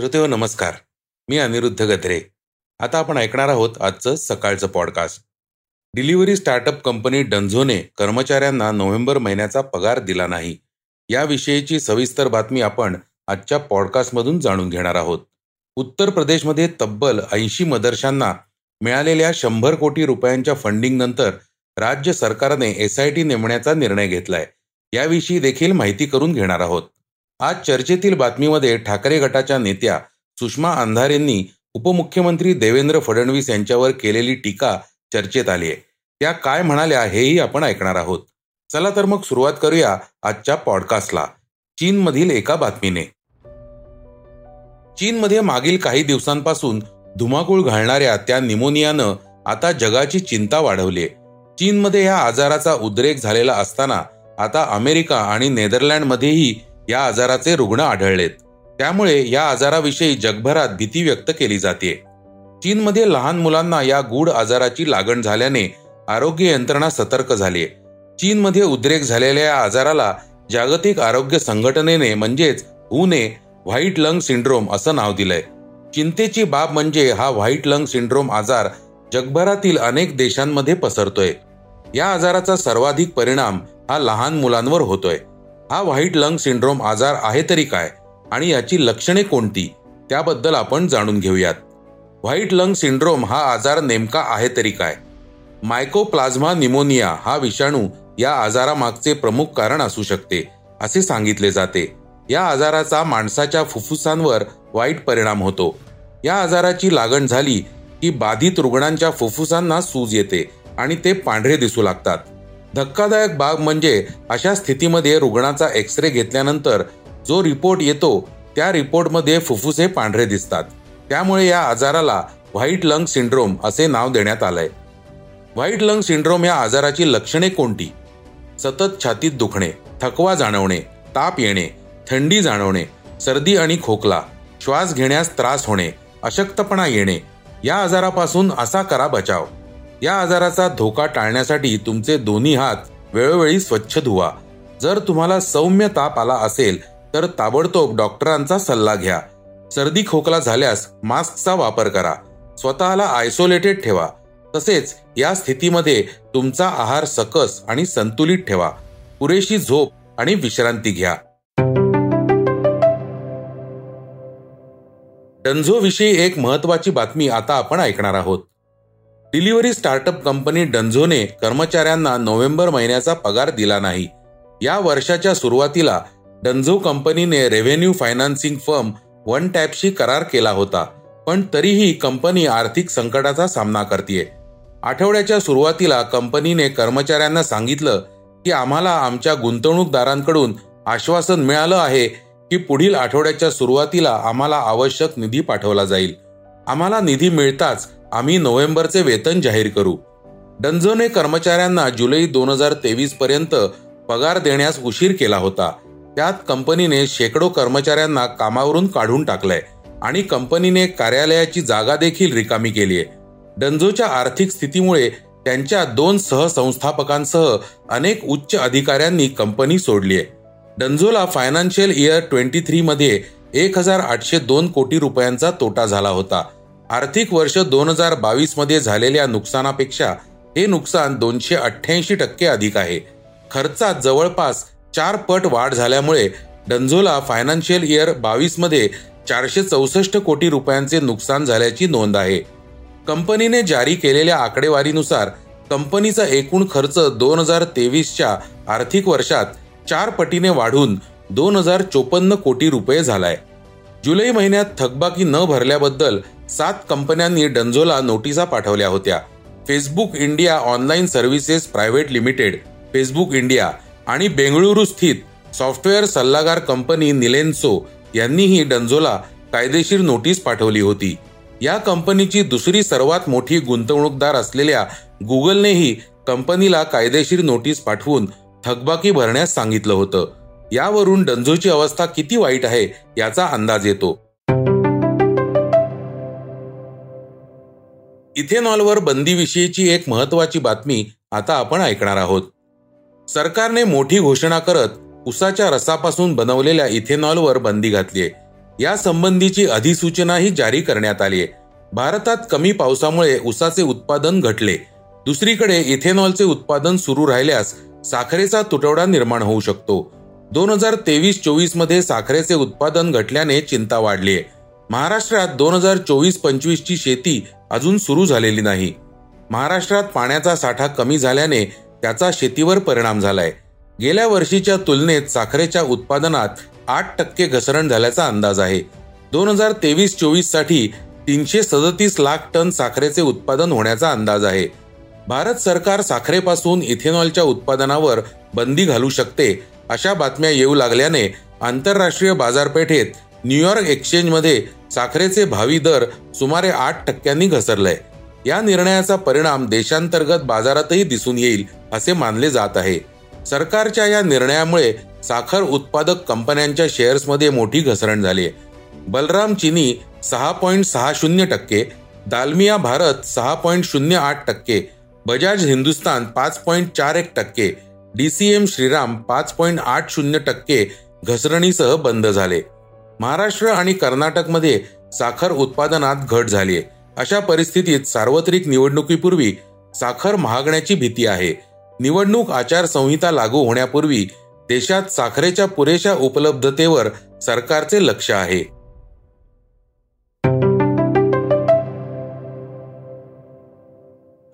श्रोतेहो नमस्कार. मी अनिरुद्ध गद्रे. आता आपण ऐकणार आहोत आजचं सकाळचं पॉडकास्ट डिलिव्हरी स्टार्टअप कंपनी डंझोने कर्मचाऱ्यांना नोव्हेंबर महिन्याचा पगार दिला नाही. याविषयीची सविस्तर बातमी आपण आजच्या पॉडकास्टमधून जाणून घेणार आहोत. उत्तर प्रदेशमध्ये तब्बल ऐंशी मदरशांना मिळालेल्या शंभर कोटी रुपयांच्या फंडिंग नंतर राज्य सरकारने एस आय टी नेमण्याचा निर्णय घेतलाय. याविषयी देखील माहिती करून घेणार आहोत. आज चर्चेतील बातमीमध्ये ठाकरे गटाच्या नेत्या सुषमा अंधारेंनी उपमुख्यमंत्री देवेंद्र फडणवीस यांच्यावर केलेली टीका चर्चेत आली आहे. त्या काय म्हणाल्या हेही आपण ऐकणार आहोत. चला तर मग सुरुवात करूया आजच्या पॉडकास्टला. चीनमधील एका बातमीने. चीनमध्ये मागील काही दिवसांपासून धुमाकूळ घालणाऱ्या त्या निमोनियानं आता जगाची चिंता वाढवली आहे चीनमध्ये या आजाराचा उद्रेक झालेला असताना आता अमेरिका आणि नेदरलँडमध्येही या आजाराचे रुग्ण आढळलेत. त्यामुळे या आजाराविषयी जगभरात भीती व्यक्त केली जाते. चीनमध्ये लहान मुलांना या गूढ आजाराची लागण झाल्याने आरोग्य यंत्रणा सतर्क झाली चीनमध्ये उद्रेक झालेल्या या आजाराला जागतिक आरोग्य संघटनेने म्हणजेच हुने व्हाईट लंग सिंड्रोम असं नाव दिलंय. चिंतेची बाब म्हणजे हा व्हाईट लंग सिंड्रोम आजार जगभरातील अनेक देशांमध्ये पसरतोय. या आजाराचा सर्वाधिक परिणाम हा लहान मुलांवर होतोय. हा व्हाईट लंग सिंड्रोम आजार आहे तरी काय आणि याची लक्षणे कोणती त्याबद्दल आपण जाणून घेऊयात. व्हाईट लंग सिंड्रोम हा आजार नेमका आहे तरी काय? मायकोप्लाझ्मा निमोनिया हा विषाणू या आजारामागचे प्रमुख कारण असू शकते असे सांगितले जाते. या आजाराचा माणसाच्या फुफ्फुसांवर वाईट परिणाम होतो. या आजाराची लागण झाली की बाधित रुग्णांच्या फुफ्फुसांना सूज येते आणि ते पांढरे दिसू लागतात. धक्कादायक बाब म्हणजे अशा स्थितीमध्ये रुग्णाचा एक्स रे घेतल्यानंतर जो रिपोर्ट येतो त्या रिपोर्टमध्ये फुफ्फुसे पांढरे दिसतात. त्यामुळे या आजाराला व्हाईट लंग सिंड्रोम असे नाव देण्यात आलंय. व्हाईट लंग सिंड्रोम या आजाराची लक्षणे कोणती? सतत छातीत दुखणे थकवा जाणवणे ताप येणे थंडी जाणवणे सर्दी आणि खोकला श्वास घेण्यास त्रास होणे अशक्तपणा येणे या आजारापासून असा करा बचाव. या आजाराचा धोका टाळण्यासाठी तुमचे दोन्ही हात वेळोवेळी स्वच्छ धुवा. जर तुम्हाला सौम्य ताप आला असेल तर ताबडतोब डॉक्टरांचा सल्ला घ्या. सर्दी खोकला झाल्यास मास्कचा वापर करा. स्वतःला आयसोलेटेड ठेवा. तसेच या स्थितीमध्ये तुमचा आहार सकस आणि संतुलित ठेवा. पुरेशी झोप आणि विश्रांती घ्या. डंझोविषयी एक महत्वाची बातमी आता आपण ऐकणार आहोत. डिलिव्हरी स्टार्टअप कंपनी डन्झोने कर्मचाऱ्यांना नोव्हेंबर महिन्याचा पगार दिला नाही. या वर्षाच्या सुरुवातीला डन्झो कंपनीने रेव्हेन्यू फायनान्सिंग फर्म वन टॅपशी करार केला होता पण तरीही कंपनी आर्थिक संकटाचा सामना करते आठवड्याच्या सुरुवातीला कंपनीने कर्मचाऱ्यांना सांगितलं की आम्हाला आमच्या गुंतवणूकदारांकडून आश्वासन मिळालं आहे की पुढील आठवड्याच्या सुरुवातीला आम्हाला आवश्यक निधी पाठवला जाईल. आम्हाला निधी मिळताच आम्ही नोव्हेंबरचे वेतन जाहीर करू. डंझोने कर्मचाऱ्यांना जुलै दोन हजार तेवीस पर्यंत पगार देण्यास उशीर केला होता. त्यात कंपनीने शेकडो कर्मचाऱ्यांना कामावरून काढून टाकलंय आणि कंपनीने कार्यालयाची जागा देखील रिकामी केली आहे. डन्झोच्या आर्थिक स्थितीमुळे त्यांच्या दोन सहसंस्थापकांसह अनेक उच्च अधिकाऱ्यांनी कंपनी सोडली आहे. डन्झोला फायनान्शियल इयर ट्वेंटी थ्री मध्ये एक हजार आठशे दोन कोटी रुपयांचा तोटा झाला होता. आर्थिक वर्ष दोन हजार बावीसमध्ये झालेल्या नुकसानापेक्षा हे नुकसान दोनशे अठ्ठ्याऐंशी टक्के अधिक आहे. खर्चात जवळपास चार पट वाढ झाल्यामुळे डंझोला फायनान्शियल इयर बावीसमध्ये चारशे चौसष्ट कोटी रुपयांचे नुकसान झाल्याची नोंद आहे. कंपनीने जारी केलेल्या आकडेवारीनुसार कंपनीचा एकूण खर्च दोन हजार तेवीसच्या आर्थिक वर्षात चार पटीने वाढून दोन हजार चोपन्न कोटी रुपये झालाय. जुलै महिन्यात थकबाकी न भरल्याबद्दल सात कंपन्यांनी डंजोला नोटिसा पाठवल्या होत्या. Facebook India online services private limited Facebook India आणि बेंगळुरू स्थित सॉफ्टवेअर सल्लागार कंपनी निलेन्सो यांनीही डंजोला कायदेशीर नोटीस पाठवली होती. या कंपनीची दुसरी सर्वात मोठी गुंतवणूकदार असलेल्या गुगलनेही कंपनीला कायदेशीर नोटीस पाठवून थकबाकी भरण्यास सांगितलं होतं. यावरून डंजोची अवस्था किती वाईट आहे याचा अंदाज येतो. इथेनॉलवर बंदीविषयीची एक महत्वाची बातमी आता आपण ऐकणार आहोत. सरकारने मोठी घोषणा करत उसाच्या रसापासून बनवलेल्या इथेनॉलवर बंदी घातलीय. या संबंधीची अधिसूचनाही जारी करण्यात आली आहे भारतात कमी पावसामुळे उसाचे उत्पादन घटले. दुसरीकडे इथेनॉलचे उत्पादन सुरू राहिल्यास साखरेचा तुटवडा निर्माण होऊ शकतो. दोन हजार तेवीस चोवीसमध्ये साखरेचे उत्पादन घटल्याने चिंता वाढली आहे महाराष्ट्रात दोन हजार चोवीस पंचवीस ची शेती अजून सुरू झालेली नाही. महाराष्ट्रात पाण्याचा साठा कमी झाल्याने त्याचा शेतीवर परिणाम झालाय. गेल्या वर्षीच्या तुलनेत साखरेच्या उत्पादनात आठ टक्के घसरण झाल्याचा अंदाज आहे. दोन हजार तेवीस चोवीससाठी तीनशे सदतीस लाख टन साखरेचे उत्पादन होण्याचा अंदाज आहे. भारत सरकार साखरेपासून इथेनॉलच्या उत्पादनावर बंदी घालू शकते अशा बातम्या येऊ लागल्याने आंतरराष्ट्रीय बाजारपेठेत न्यूयॉर्क एक्सचेंजमध्ये साखरेचे भावी दर सुमारे आठ टक्क्यांनी घसरलाय. या निर्णयाचा परिणाम देशांतर्गत बाजारातही दिसून येईल असे मानले जात आहे. सरकारच्या या निर्णयामुळे साखर उत्पादक कंपन्यांच्या शेअर्समध्ये मोठी घसरण झाली आहे बलराम चिनी सहा पॉईंट सहा शून्य टक्के दालमिया भारत सहा पॉईंट शून्य आठ टक्के बजाज हिंदुस्तान पाच पॉईंट चार एक टक्के डीसीएम श्रीराम पाच पॉईंट आठ शून्य टक्के घसरणीसह बंद झाले. महाराष्ट्र आणि कर्नाटकमध्ये साखर उत्पादनात घट झाली अशा परिस्थितीत सार्वत्रिक निवडणुकीपूर्वी साखर महागण्याची भीती आहे. निवडणूक आचारसंहिता लागू होण्यापूर्वी देशात साखरेच्या पुरेशा उपलब्धतेवर सरकारचे लक्ष आहे.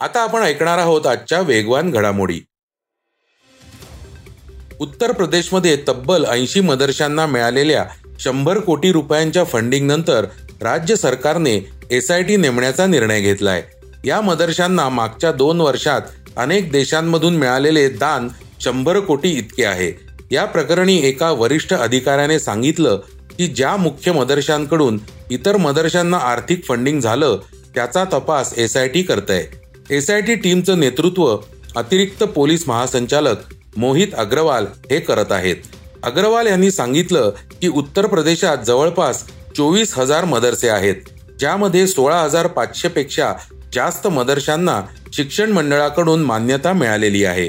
आता आपण ऐकणार आहोत आजच्या वेगवान घडामोडी. उत्तर प्रदेशमध्ये तब्बल ऐंशी मदरशांना मिळालेल्या शंभर कोटी रुपयांच्या फंडिंग नंतर राज्य सरकारने एस आय टी नेमण्याचा निर्णय घेतलाय. या मदरशांना मागच्या दोन वर्षात अनेक देशांमधून मिळालेले दान शंभर कोटी इतके आहे. या प्रकरणी एका वरिष्ठ अधिकाऱ्याने सांगितलं की ज्या मुख्य मदरशांकडून इतर मदरशांना आर्थिक फंडिंग झालं त्याचा तपास एस आय टी करतय. एस आय टी टीमचं नेतृत्व अतिरिक्त पोलीस महासंचालक मोहित अग्रवाल हे करत आहेत. अग्रवाल यांनी सांगितलं की उत्तर प्रदेशात जवळपास चोवीस हजार मदरसे आहेत. ज्यामध्ये सोळा हजार पाचशे पेक्षा जास्त मदरशांना शिक्षण मंडळाकडून मान्यता मिळालेली आहे.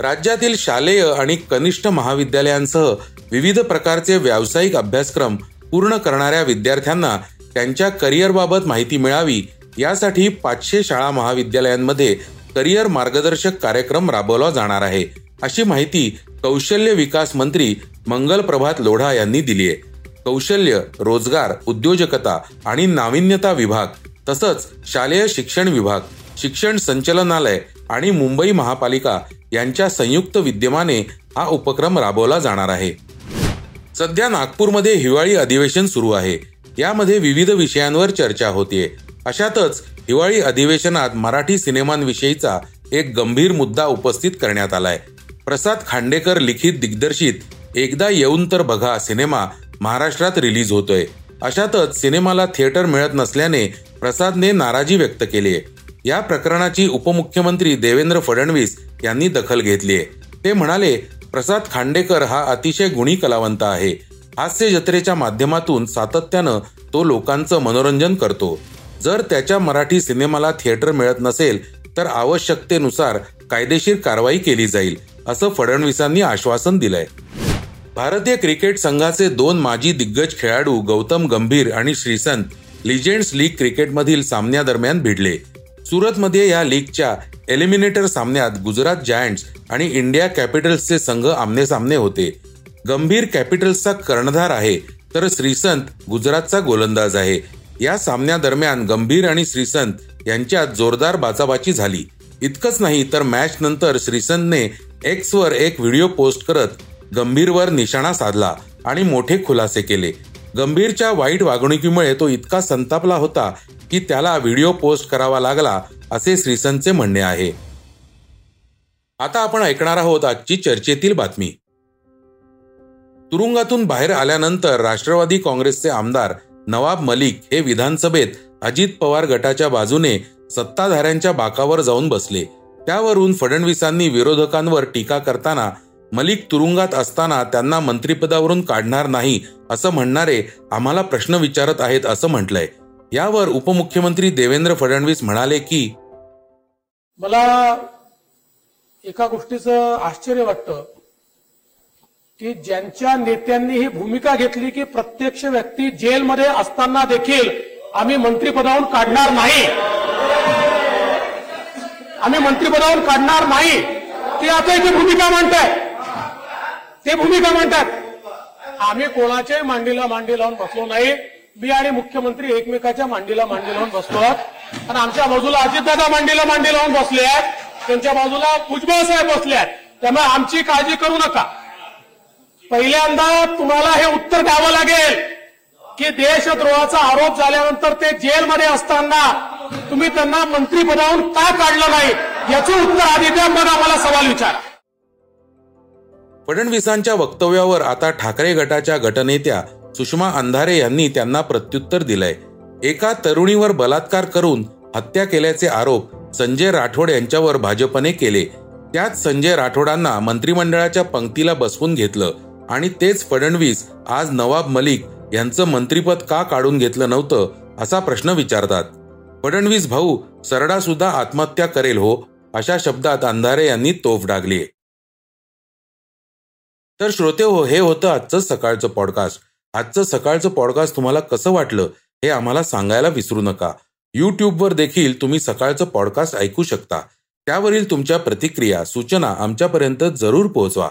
राज्यातील शालेय आणि कनिष्ठ महाविद्यालयांसह विविध प्रकारचे व्यावसायिक अभ्यासक्रम पूर्ण करणाऱ्या विद्यार्थ्यांना त्यांच्या करिअरबाबत माहिती मिळावी यासाठी पाचशे शाळा महाविद्यालयांमध्ये करिअर मार्गदर्शक कार्यक्रम राबवला जाणार आहे अशी माहिती कौशल्य विकास मंत्री मंगल प्रभात लोढा यांनी दिली आहे. कौशल्य रोजगार उद्योजकता आणि नाविन्यता विभाग तसंच शालेय शिक्षण विभाग शिक्षण संचलनालय आणि मुंबई महापालिका यांच्या संयुक्त विद्यमाने हा उपक्रम राबवला जाणार आहे. सध्या नागपूरमध्ये हिवाळी अधिवेशन सुरू आहे. यामध्ये विविध विषयांवर चर्चा होतीये. अशातच हिवाळी अधिवेशनात मराठी सिनेमांविषयीचा एक गंभीर मुद्दा उपस्थित करण्यात आलाय. प्रसाद खांडेकर लिखित दिग्दर्शित एकदा येऊन तर बघा सिनेमा महाराष्ट्रात रिलीज होतोय. अशातच सिनेमाला थिएटर मिळत नसल्याने प्रसादने नाराजी व्यक्त केली आहे. या प्रकरणाची उपमुख्यमंत्री देवेंद्र फडणवीस यांनी दखल घेतली आहे. ते म्हणाले प्रसाद खांडेकर हा अतिशय गुणी कलावंत आहे. हास्य जत्रेच्या माध्यमातून सातत्यानं तो लोकांचं मनोरंजन करतो. जर त्याच्या मराठी सिनेमाला थिएटर मिळत नसेल तर आवश्यकतेनुसार कायदेशीर कारवाई केली जाईल असं फडणवीसांनी आश्वासन दिलंय. भारतीय क्रिकेट संघाचे दोन माजी दिग्गज खेळाडू गौतम गंभीर आणि श्रीसंत लिजेंड्स लीग क्रिकेटमधील सामन्यादरम्यान भिडले. सुरतमध्ये या लीगच्या एलिमिनेटर सामन्यात गुजरात जायंट्स आणि इंडिया कॅपिटल्सचे संघ आमने सामने होते. गंभीर कॅपिटल्सचा कर्णधार आहे तर श्रीसंत गुजरातचा गोलंदाज आहे. या सामन्यादरम्यान गंभीर आणि श्रीसंत यांच्यात जोरदार बाचाबाची झाली. इतकंच नाही तर मॅच नंतर श्रीसंतने एक्सवर एक व्हिडिओ पोस्ट करत गंभीरवर निशाणा साधला आणि मोठे खुलासे केले. गंभीरच्या वाईट वागणुकीमुळे तो इतका संतापला होता की त्याला व्हिडिओ पोस्ट करावा लागला असे श्रीसंतचे म्हणणे आहे. आता आपण ऐकणार आहोत आजची चर्चेतील बातमी. तुरुंगातून बाहेर आल्यानंतर राष्ट्रवादी काँग्रेसचे आमदार नवाब मलिक हे विधानसभेत अजित पवार गटाच्या बाजूने सत्ताधाऱ्यांच्या बाकावर जाऊन बसले. त्यावरून फडणवीसांनी विरोधकांवर टीका करताना मलिक तुरुंगात असताना त्यांना मंत्रिपदावरून काढणार नाही असं म्हणणारे आम्हाला प्रश्न विचारत आहेत असं म्हटलंय. यावर उपमुख्यमंत्री देवेंद्र फडणवीस म्हणाले की मला एका गोष्टीचं आश्चर्य वाटतं. की ज्यांच्या नेत्यांनी ही भूमिका घेतली की प्रत्यक्ष व्यक्ती जेलमध्ये असताना देखील आम्ही मंत्रिपदावरून काढणार नाही. आम्ही मंत्रिपदावरून काढणार नाही. ते आता इथे भूमिका मांडताय ते भूमिका मांडतात आम्ही कोणाच्याही मांडीला मांडी लावून बसलो नाही. मी आणि मुख्यमंत्री एकमेकाच्या मांडीला मांडी लावून बसलो आहोत. आणि आमच्या बाजूला अजितदादा मांडीला मांडी लावून बसले आहेत. त्यांच्या बाजूला भुजबळ साहेब बसले आहेत. त्यामुळे आमची काळजी करू नका. पहिल्यांदा तुम्हाला हे उत्तर द्यावं लागेल की देशद्रोहाचा आरोप झाल्यानंतर ते जेलमध्ये असताना तुम्ही त्यांना मंत्रीपदावरून का काढलं नाही? याचं उत्तर आधी द्या मग आम्हाला सवाल विचारा. फडणवीसांच्या वक्तव्यावर आता ठाकरे गटाच्या गटनेत्या सुषमा अंधारे यांनी त्यांना प्रत्युत्तर दिलंय. एका तरुणीवर बलात्कार करून हत्या केल्याचे आरोप संजय राठोड यांच्यावर भाजपने केले. त्यात संजय राठोडांना मंत्रिमंडळाच्या पंक्तीला बसवून घेतलं. आणि तेच फडणवीस आज नवाब मलिक यांचं मंत्रीपद का काढून घेतलं नव्हतं असा प्रश्न विचारतात. फडणवीस भाऊ सरडा सुद्धा आत्महत्या करेल हो अशा शब्दात अंधारे यांनी तोफ डागली तर श्रोते हो हे होतं आजचं सकाळचं पॉडकास्ट आजचं सकाळचं पॉडकास्ट तुम्हाला कसं वाटलं हे आम्हाला सांगायला विसरू नका. यूट्यूबवर देखील तुम्ही सकाळचं पॉडकास्ट ऐकू शकता. त्यावरील तुमच्या प्रतिक्रिया सूचना आमच्यापर्यंत जरूर पोहोचवा.